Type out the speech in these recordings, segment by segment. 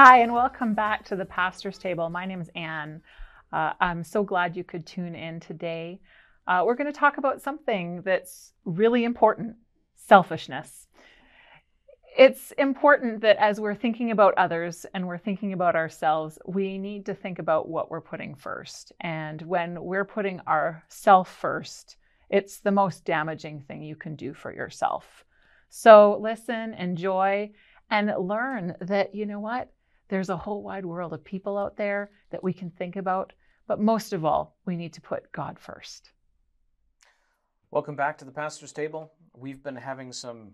Hi, and welcome back to the Pastor's Table. My name is Anne. Uh, I'm so glad you could tune in today. Uh, we're going to talk about something that's really important selfishness. It's important that as we're thinking about others and we're thinking about ourselves, we need to think about what we're putting first. And when we're putting ourself first, it's the most damaging thing you can do for yourself. So listen, enjoy, and learn that, you know what? There's a whole wide world of people out there that we can think about, but most of all, we need to put God first. Welcome back to the Pastor's Table. We've been having some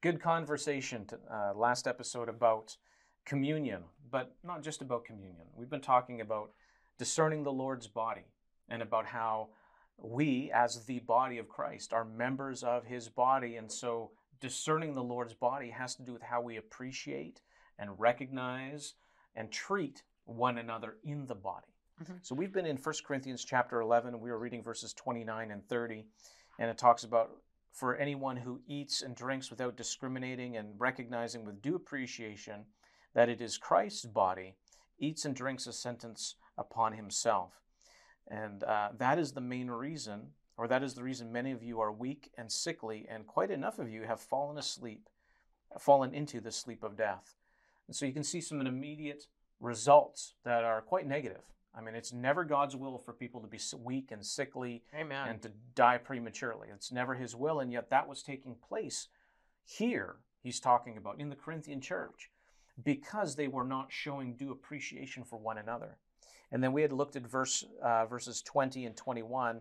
good conversation to, uh, last episode about communion, but not just about communion. We've been talking about discerning the Lord's body and about how we, as the body of Christ, are members of his body. And so discerning the Lord's body has to do with how we appreciate and recognize and treat one another in the body. Mm-hmm. So we've been in 1 Corinthians chapter 11, we were reading verses 29 and 30, and it talks about for anyone who eats and drinks without discriminating and recognizing with due appreciation that it is Christ's body, eats and drinks a sentence upon himself. And uh, that is the main reason, or that is the reason many of you are weak and sickly, and quite enough of you have fallen asleep, fallen into the sleep of death. And so you can see some immediate results that are quite negative. I mean, it's never God's will for people to be weak and sickly Amen. and to die prematurely. It's never His will, and yet that was taking place here, he's talking about in the Corinthian church, because they were not showing due appreciation for one another. And then we had looked at verse uh, verses 20 and 21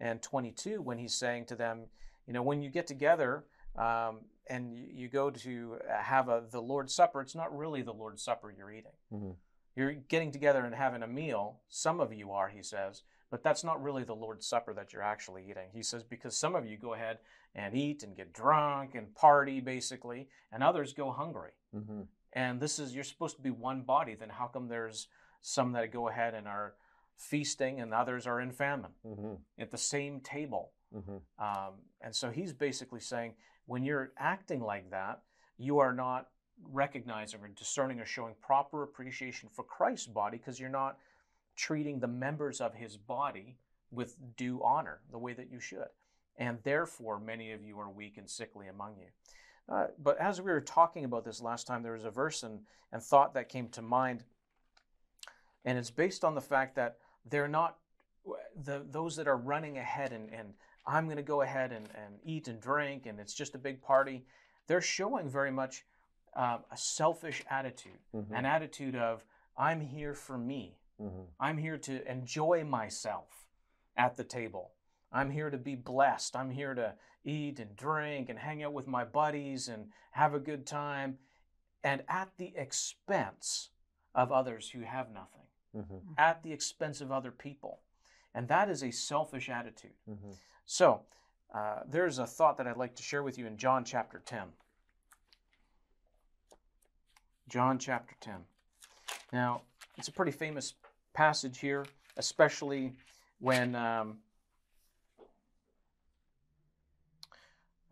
and 22 when he's saying to them, you know, when you get together, um, and you go to uh, have a the Lord's Supper, it's not really the Lord's Supper you're eating. Mm-hmm. You're getting together and having a meal. Some of you are, he says, but that's not really the Lord's Supper that you're actually eating. He says, because some of you go ahead and eat and get drunk and party, basically, and others go hungry. Mm-hmm. And this is, you're supposed to be one body. Then how come there's some that go ahead and are feasting and others are in famine mm-hmm. at the same table? Mm-hmm. Um, and so he's basically saying, when you're acting like that, you are not recognizing or discerning or showing proper appreciation for Christ's body because you're not treating the members of his body with due honor the way that you should. And therefore, many of you are weak and sickly among you. Uh, but as we were talking about this last time, there was a verse and, and thought that came to mind. And it's based on the fact that they're not the, those that are running ahead and, and I'm going to go ahead and, and eat and drink, and it's just a big party. They're showing very much uh, a selfish attitude, mm-hmm. an attitude of, I'm here for me. Mm-hmm. I'm here to enjoy myself at the table. I'm here to be blessed. I'm here to eat and drink and hang out with my buddies and have a good time, and at the expense of others who have nothing, mm-hmm. at the expense of other people. And that is a selfish attitude. Mm-hmm. So, uh, there's a thought that I'd like to share with you in John chapter 10. John chapter 10. Now, it's a pretty famous passage here, especially when um,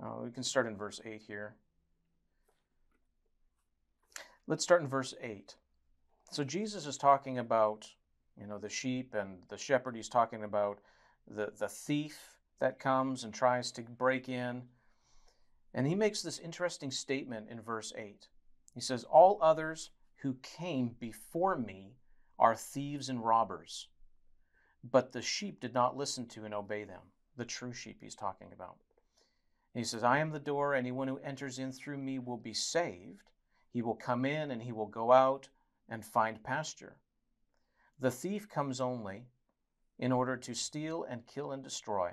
oh, we can start in verse 8 here. Let's start in verse 8. So Jesus is talking about, you know, the sheep and the shepherd. He's talking about the, the thief that comes and tries to break in. And he makes this interesting statement in verse 8. He says, All others who came before me are thieves and robbers, but the sheep did not listen to and obey them. The true sheep he's talking about. he says, I am the door. Anyone who enters in through me will be saved. He will come in and he will go out and find pasture. The thief comes only in order to steal and kill and destroy.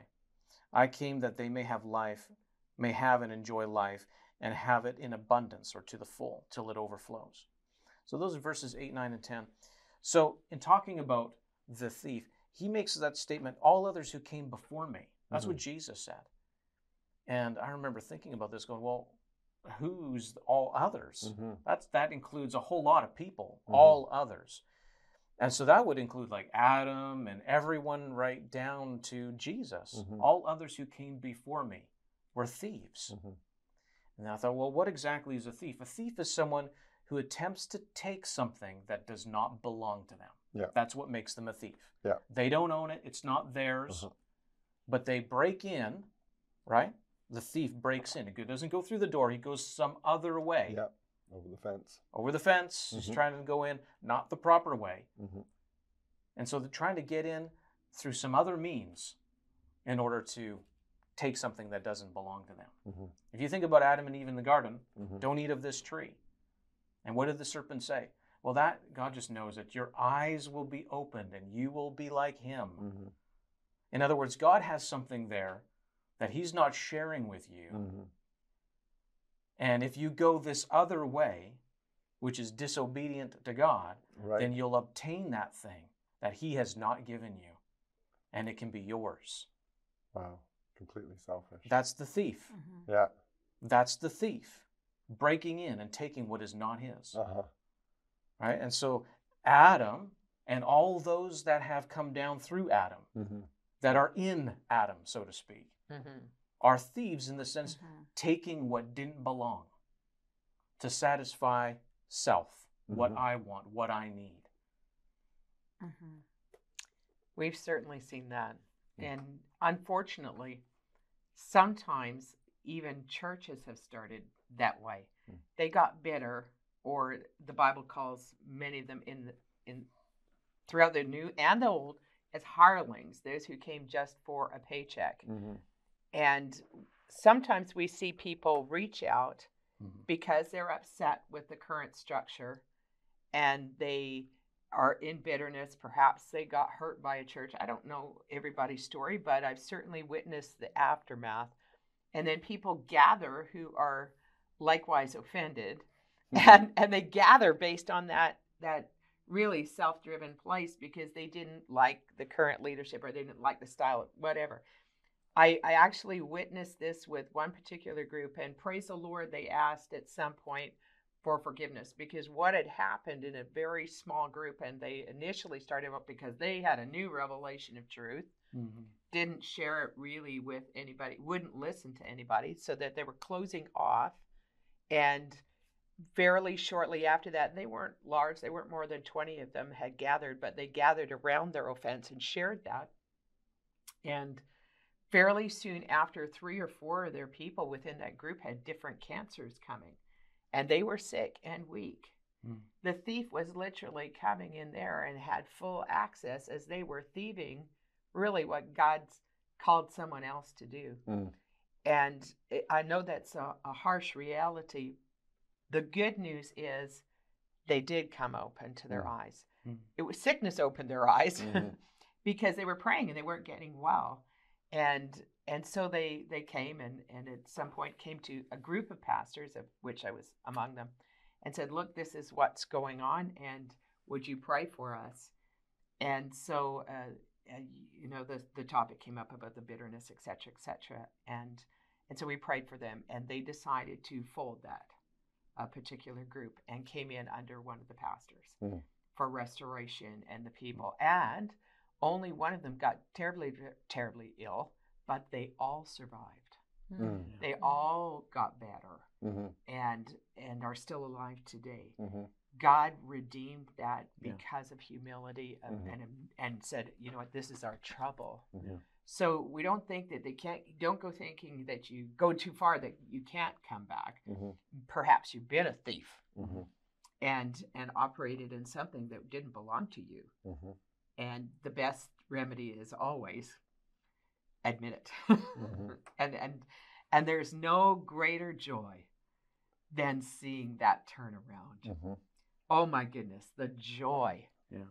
I came that they may have life, may have and enjoy life, and have it in abundance or to the full till it overflows. So those are verses 8, 9, and 10. So in talking about the thief, he makes that statement, all others who came before me. That's mm-hmm. what Jesus said. And I remember thinking about this, going, well, who's all others? Mm-hmm. That's that includes a whole lot of people, mm-hmm. all others. And so that would include like Adam and everyone right down to Jesus. Mm-hmm. All others who came before me were thieves. Mm-hmm. And I thought, well, what exactly is a thief? A thief is someone who attempts to take something that does not belong to them. Yeah. That's what makes them a thief. Yeah. They don't own it, it's not theirs, Uh-huh. but they break in, right? The thief breaks in. He doesn't go through the door, he goes some other way. Yeah. Over the fence. Over the fence, he's Mhm. trying to go in not the proper way. hmm And so they're trying to get in through some other means in order to take something that doesn't belong to them. hmm If you think about Adam and Eve in the garden, hmm don't eat of this tree. And what did the serpent say? Well, that God just knows it. Your eyes will be opened and you will be like him. hmm In other words, God has something there that he's not sharing with you. And if you go this other way, which is disobedient to God, Right. then you'll obtain that thing that he has not given you. And it can be yours. wow. Completely selfish. That's the thief. Mm-hmm. yeah. That's the thief breaking in and taking what is not his. Uh huh. Right? And so Adam and all those that have come down through Adam, hmm that are in Adam, so to speak, Mm-hmm. Are thieves in the sense taking what didn't belong to satisfy self, what Mhm. I want, what I need. Mm-hmm. We've certainly seen that. And unfortunately, sometimes even churches have started that way. Mm. They got bitter, or the Bible calls many of them in the, in throughout the new and the old as hirelings, those who came just for a paycheck. hmm And sometimes we see people reach out Mm-hmm. because they're upset with the current structure and they are in bitterness. Perhaps they got hurt by a church. I don't know everybody's story, but I've certainly witnessed the aftermath. And then people gather who are likewise offended Mm-hmm. and, and they gather based on that that really self-driven place because they didn't like the current leadership or they didn't like the style of whatever I, I actually witnessed this with one particular group, and praise the Lord, they asked at some point for forgiveness because what had happened in a very small group, and they initially started up because they had a new revelation of truth, mm-hmm. didn't share it really with anybody, wouldn't listen to anybody, so that they were closing off. And fairly shortly after that, they weren't large, they weren't more than 20 of them had gathered, but they gathered around their offense and shared that. And fairly soon after, three or four of their people within that group had different cancers coming, and they were sick and weak. Mm. The thief was literally coming in there and had full access as they were thieving really what God's called someone else to do. Mm. And I know that's a, a harsh reality. The good news is they did come open to their Mm. eyes. Mm. It was sickness opened their eyes Mhm. because they were praying and they weren't getting well. And and so they they came and and at some point came to a group of pastors of which I was among them and said, "Look, this is what's going on and would you pray for us?" And so uh, uh, you know the the topic came up about the bitterness, et cetera, et cetera, and and so we prayed for them, and they decided to fold that a particular group and came in under one of the pastors Mhm. for restoration and the people. And only one of them got terribly, terribly ill, but they all survived. Mm. They all got better hmm and and are still alive today. hmm God redeemed that Yeah. because of humility of, Mhm. and and said, you know what, this is our trouble. hmm So we don't think that they can't. Don't go thinking that you go too far that you can't come back. hmm Perhaps you've been a thief hmm and and operated in something that didn't belong to you. And the best remedy is always admit it. Mhm. and and and there's no greater joy than seeing that turnaround. hmm Oh my goodness, the joy Yeah.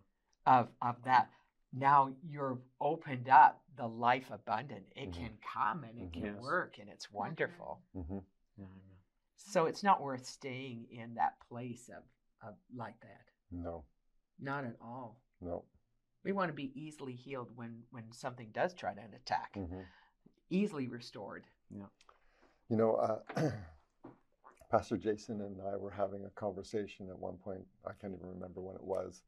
of of that. Now you're opened up the life abundant. It Mhm. can come and it can Yes. work and it's wonderful. hmm So it's not worth staying in that place of, of like that. No. Not at all. No. We want to be easily healed when when something does try to attack. hmm Easily restored. You know, uh, Pastor Jason and I were having a conversation at one point. I can't even remember when it was.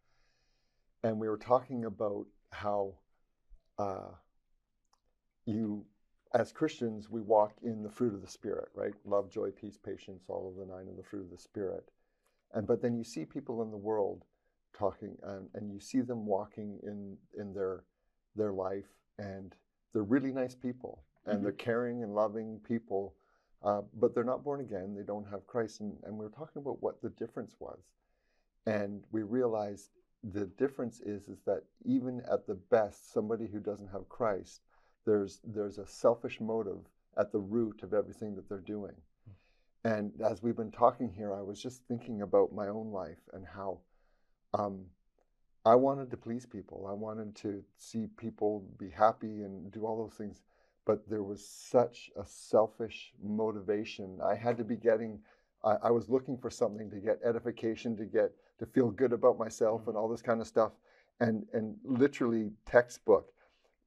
And we were talking about how uh, you, as Christians, we walk in the fruit of the Spirit, right? Love, joy, peace, patience, all of the nine of the fruit of the Spirit. And but then you see people in the world talking, and, and you see them walking in in their their life, and they're really nice people, and mm-hmm. they're caring and loving people, uh, but they're not born again. They don't have Christ, and, and we were talking about what the difference was, and we realized the difference is is that even at the best, somebody who doesn't have Christ, there's there's a selfish motive at the root of everything that they're doing. Hmm. And as we've been talking here, I was just thinking about my own life and how um, I wanted to please people. I wanted to see people be happy and do all those things. But there was such a selfish motivation. I had to be getting, I, I was looking for something to get edification, to get, to feel good about myself and all this kind of stuff. And, and literally textbook,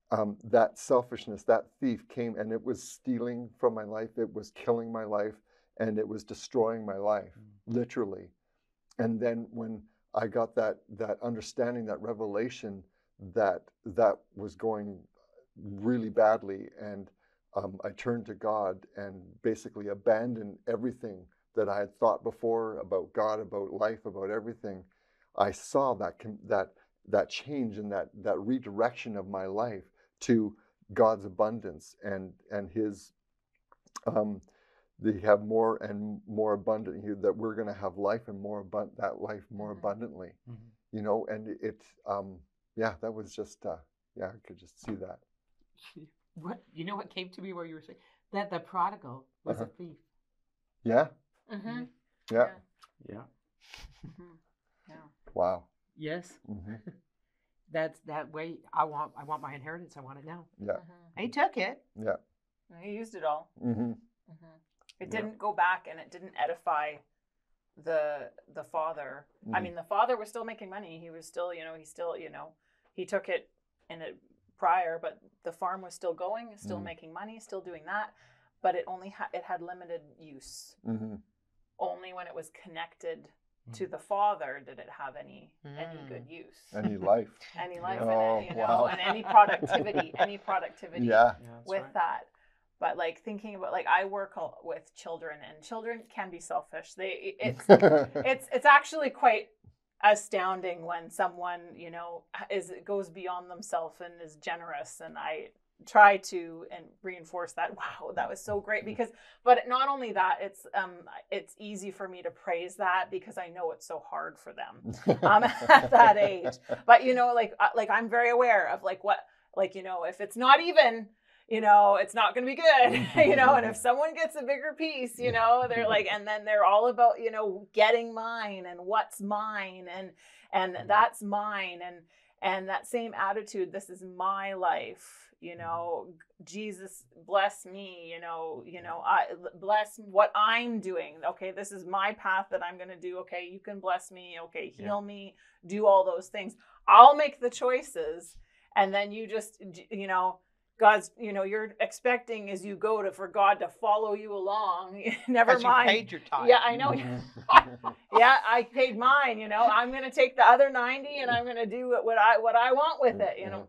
um, that selfishness, that thief came and it was stealing from my life. It was killing my life and it was destroying my life, literally. And then when I got that that understanding, that revelation that that was going really badly, and um, I turned to God and basically abandoned everything that I had thought before about God, about life, about everything. I saw that that that change and that that redirection of my life to God's abundance and and His um, they have more and more abundant here that we're going to have life and more abundant that life more Mhm. abundantly Mhm. you know and it, it um yeah that was just uh yeah i could just see that What you know what came to me where you were saying that the prodigal was Uh-huh. a thief. yeah Mm-hmm. yeah Yeah. Yeah. wow Yes, hmm that's that way. I want I want my inheritance. I want it now. yeah Mm-hmm. He took it. yeah He used it all. hmm Mm-hmm. It didn't go back and it didn't edify the the father. I Mhm. mean, the father was still making money. He was still, you know, he still, you know, he took it in it prior, but the farm was still going, still Mhm. making money, still doing that. But it only ha- it had limited use. hmm Only when it was connected to the father did it have any any Mm. good use, any life any life Oh, in it, you know, wow. and any productivity, any productivity yeah Yeah, with right. that but like thinking about like i work with children and children can be selfish they it's it's it's actually quite astounding when someone you know is goes beyond themselves and is generous and i try to and reinforce that wow that was so great because but not only that it's um it's easy for me to praise that because i know it's so hard for them um, at that age. but you know like uh, like i'm very aware of like what like you know if it's not even you know it's not going to be good you know and if mm-hmm. someone gets a bigger piece you know they're like mm-hmm. and then they're all about you know getting mine and what's mine and and mm-hmm. that's mine and and that same attitude this is my life you know jesus bless me you know you know i bless what i'm doing. Okay this is my path that i'm going to do. Okay you can bless me. Okay Yeah. heal me. Do all those things. I'll make the choices and then you just you know god's you know you're expecting as you go to for god to follow you along. Never 'Cause mind. You paid your time. yeah i know. Yeah i paid mine you know. I'm going to take the other 90 and i'm going to do what, what i what i want with it you know.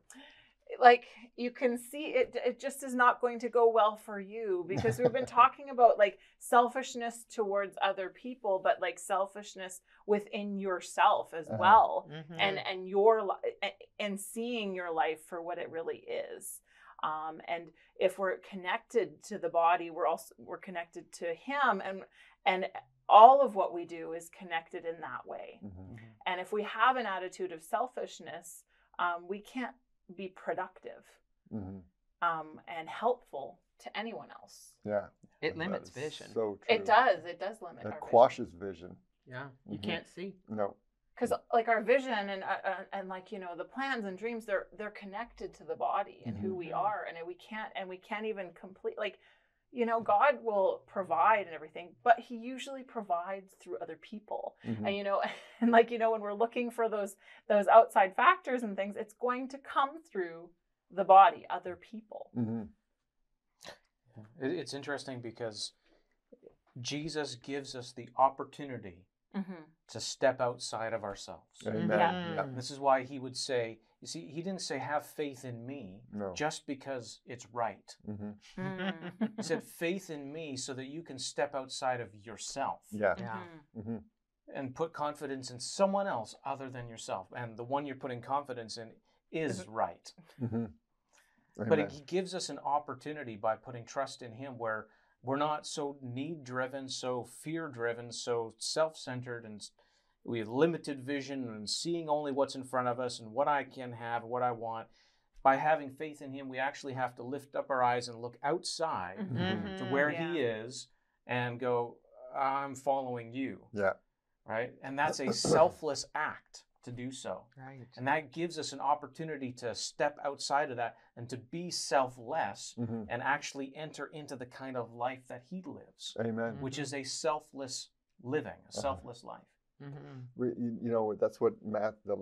Like you can see it it just is not going to go well for you because we've been talking about like selfishness towards other people but like selfishness within yourself as Uh-huh. well Mhm. and and your li- and seeing your life for what it really is um, and if we're connected to the body we're also we're connected to him and and all of what we do is connected in that way Mhm. and if we have an attitude of selfishness um, we can't be productive Mhm. um, and helpful to anyone else yeah it That limits vision. so true it does it does limit it our quashes vision yeah, you Mhm. can't see. no because like our vision and uh, uh, and like you know the plans and dreams they're they're connected to the body and who we Mhm. are and we can't and we can't even complete like you know god will provide and everything but he usually provides through other people Mhm. and you know and like you know when we're looking for those those outside factors and things it's going to come through the body other people Mhm. It's interesting because Jesus gives us the opportunity mm-hmm. to step outside of ourselves. Amen. Yeah. Yeah. This is why he would say, you see, he didn't say, have faith in me No. just because it's right. hmm He said, faith in me so that you can step outside of yourself. Yeah. Yeah. hmm and put confidence in someone else other than yourself. And the one you're putting confidence in is right. hmm But it gives us an opportunity by putting trust in Him where we're not so need driven, so fear driven, so self centered, and we have limited vision and seeing only what's in front of us and what I can have, what I want. By having faith in Him, we actually have to lift up our eyes and look outside to Mhm. where yeah. He is and go, I'm following you. Yeah. Right? And that's a selfless act to do so. Right. And that gives us an opportunity to step outside of that and to be selfless hmm and actually enter into the kind of life that he lives, Amen. which is a selfless living, a Uh-huh. selfless life. Mhm. You you know, that's what Matt, the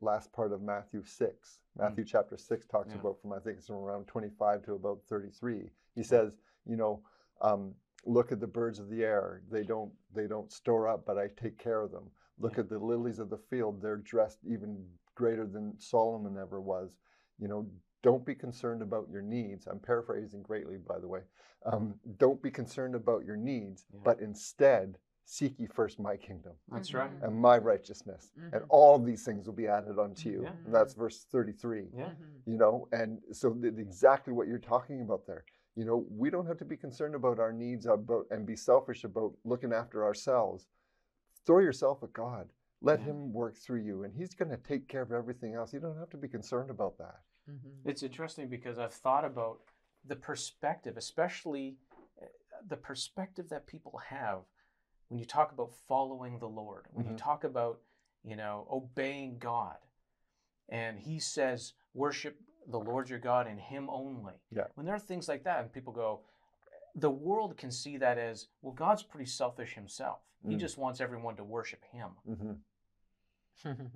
last part of Matthew 6, Matthew chapter 6 talks. Yeah. about from, I think it's from around 25 to about 33. He says, you know, um, look at the birds of the air. They don't, they don't store up, but I take care of them. Look Yeah. at the lilies of the field. They're dressed even greater than Solomon ever was. You know, don't be concerned about your needs. I'm paraphrasing greatly, by the way. Um, don't be concerned about your needs, Yeah. but instead seek ye first my kingdom That's Mhm. right. and my righteousness, and Mhm. all these things will be added unto you. Yeah. And that's verse 33. Yeah. Mhm. You know, and so th- exactly what you're talking about there. You know, we don't have to be concerned about our needs about and be selfish about looking after ourselves. Throw yourself at God. Let Yeah. Him work through you, and He's going to take care of everything else. You don't have to be concerned about that. Mhm. It's interesting because I've thought about the perspective, especially uh, the perspective that people have when you talk about following the Lord, when you Mhm. talk about, you know, obeying God. And he says, worship the Lord your God and him only. Yeah. When there are things like that, and people go, the world can see that as, well, God's pretty selfish himself. He Mm. just wants everyone to worship him. hmm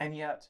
And yet,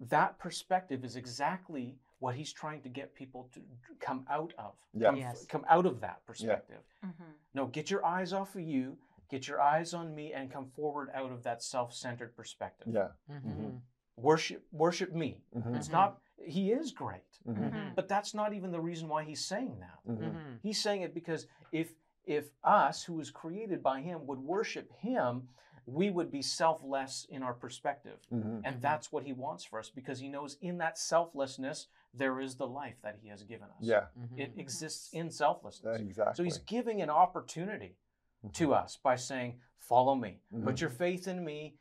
that perspective is exactly what he's trying to get people to come out of. Yeah. Come, Yes. come out of that perspective. Mhm. No, get your eyes off of you, get your eyes on me, and come forward out of that self-centered perspective. Yeah. Mhm. Worship, worship me. hmm It's not. He is great, hmm Mhm. but that's not even the reason why he's saying that. hmm Mhm. He's saying it because if if us, who was created by him, would worship him, we would be selfless in our perspective. hmm And that's what he wants for us because he knows in that selflessness there is the life that he has given us. Yeah. Mhm. It exists in selflessness. Exactly. So he's giving an opportunity to us by saying, Follow me. Put your faith in me.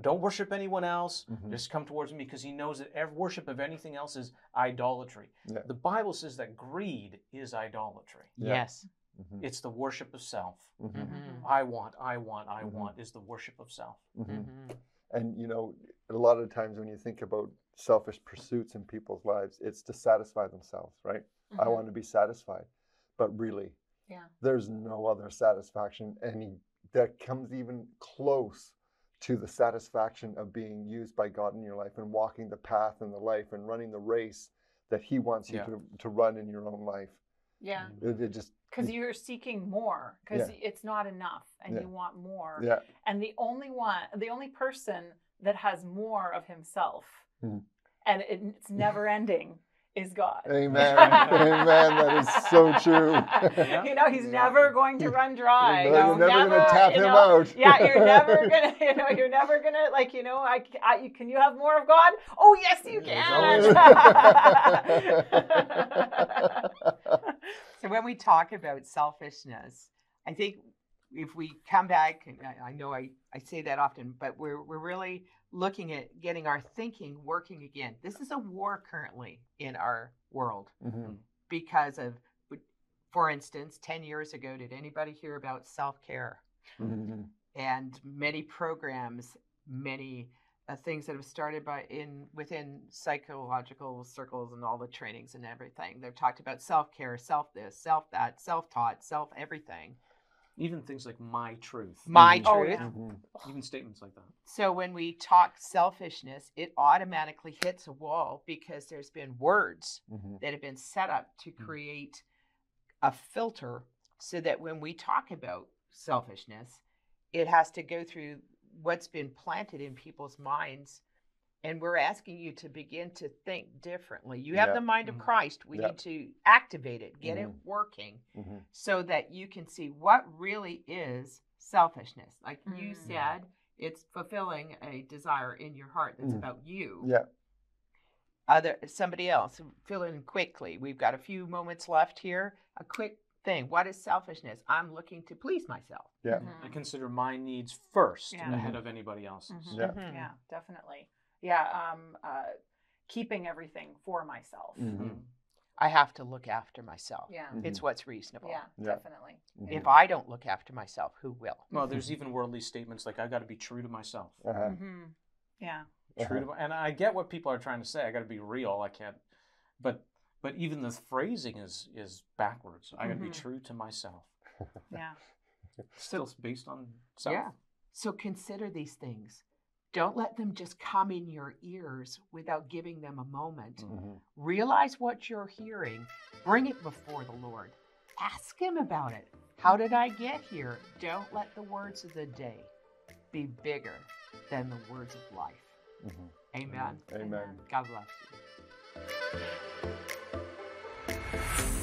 Don't worship anyone else. Mhm. Just come towards me because he knows that every worship of anything else is idolatry. Yeah. The Bible says that greed is idolatry. Yeah. Yes. Mhm. It's the worship of self. Mhm. Mhm. I want, I want, I Mhm. want is the worship of self. Mhm. Mhm. And you know, a lot of times when you think about selfish pursuits in people's lives, it's to satisfy themselves, right? I want to be satisfied. But really, Yeah. there's no other satisfaction any that comes even close to the satisfaction of being used by God in your life and walking the path and the life and running the race that He wants you Yeah. to, to run in your own life. Yeah. It, it just Because you're seeking more, because Yeah. it's not enough and Yeah. you want more. yeah, And the only one, the only person that has more of himself Hmm. and it, it's never ending is God. Amen. Amen. That is so true. You know, he's never going to run dry. You're never- you're never gonna tap him know, out. yeah, you're never gonna, you know, you're never gonna like, you know, I, I can you have more of God? Oh yes, you can. So when we talk about selfishness, I think if we come back, and I- I know I, I say that often, but we're, we're really looking at getting our thinking working again. This is a war currently in our world Mhm. because of, for instance, 10 years ago, did anybody hear about self care? Mhm. and many programs, many uh, things that have started by in within psychological circles and all the trainings and everything. They've talked about self care, self this, self that, self taught, self everything. Even things like my truth. My Mhm. Oh, truth. yeah. Mhm. Even statements like that. So when we talk selfishness, it automatically hits a wall because there's been words Mhm. that have been set up to Mm. create a filter so that when we talk about selfishness, it has to go through what's been planted in people's minds. And we're asking you to begin to think differently. You have Yeah. the mind of Mhm. Christ. We Yeah. need to activate it, get Mhm. it working Mhm. so that you can see what really is selfishness. Like you Mm. said, it's fulfilling a desire in your heart that's Mm. about you. Yeah. Other somebody else, fill in quickly. We've got a few moments left here. A quick thing. What is selfishness? I'm looking to please myself. Yeah. Mhm. I consider my needs first Yeah. ahead of anybody else's. Mhm. Yeah. Yeah, definitely. Yeah, um, uh, keeping everything for myself. Mhm. I have to look after myself. Yeah, Mhm. It's what's reasonable. yeah, Yeah. definitely. Mhm. If I don't look after myself, who will? Well, there's even worldly statements like I got to be true to myself. Uh-huh. hmm Yeah. True to my, and I get what people are trying to say. I got to be real. I can't, but but even the phrasing is is backwards. I got to be Mhm. true to myself. Yeah. Still based on self. Yeah. So consider these things. Don't let them just come in your ears without giving them a moment. Mm-hmm. Realize what you're hearing, bring it before the Lord. Ask Him about it. How did I get here? Don't let the words of the day be bigger than the words of life. Mm-hmm. Amen. Amen. Amen. God bless you.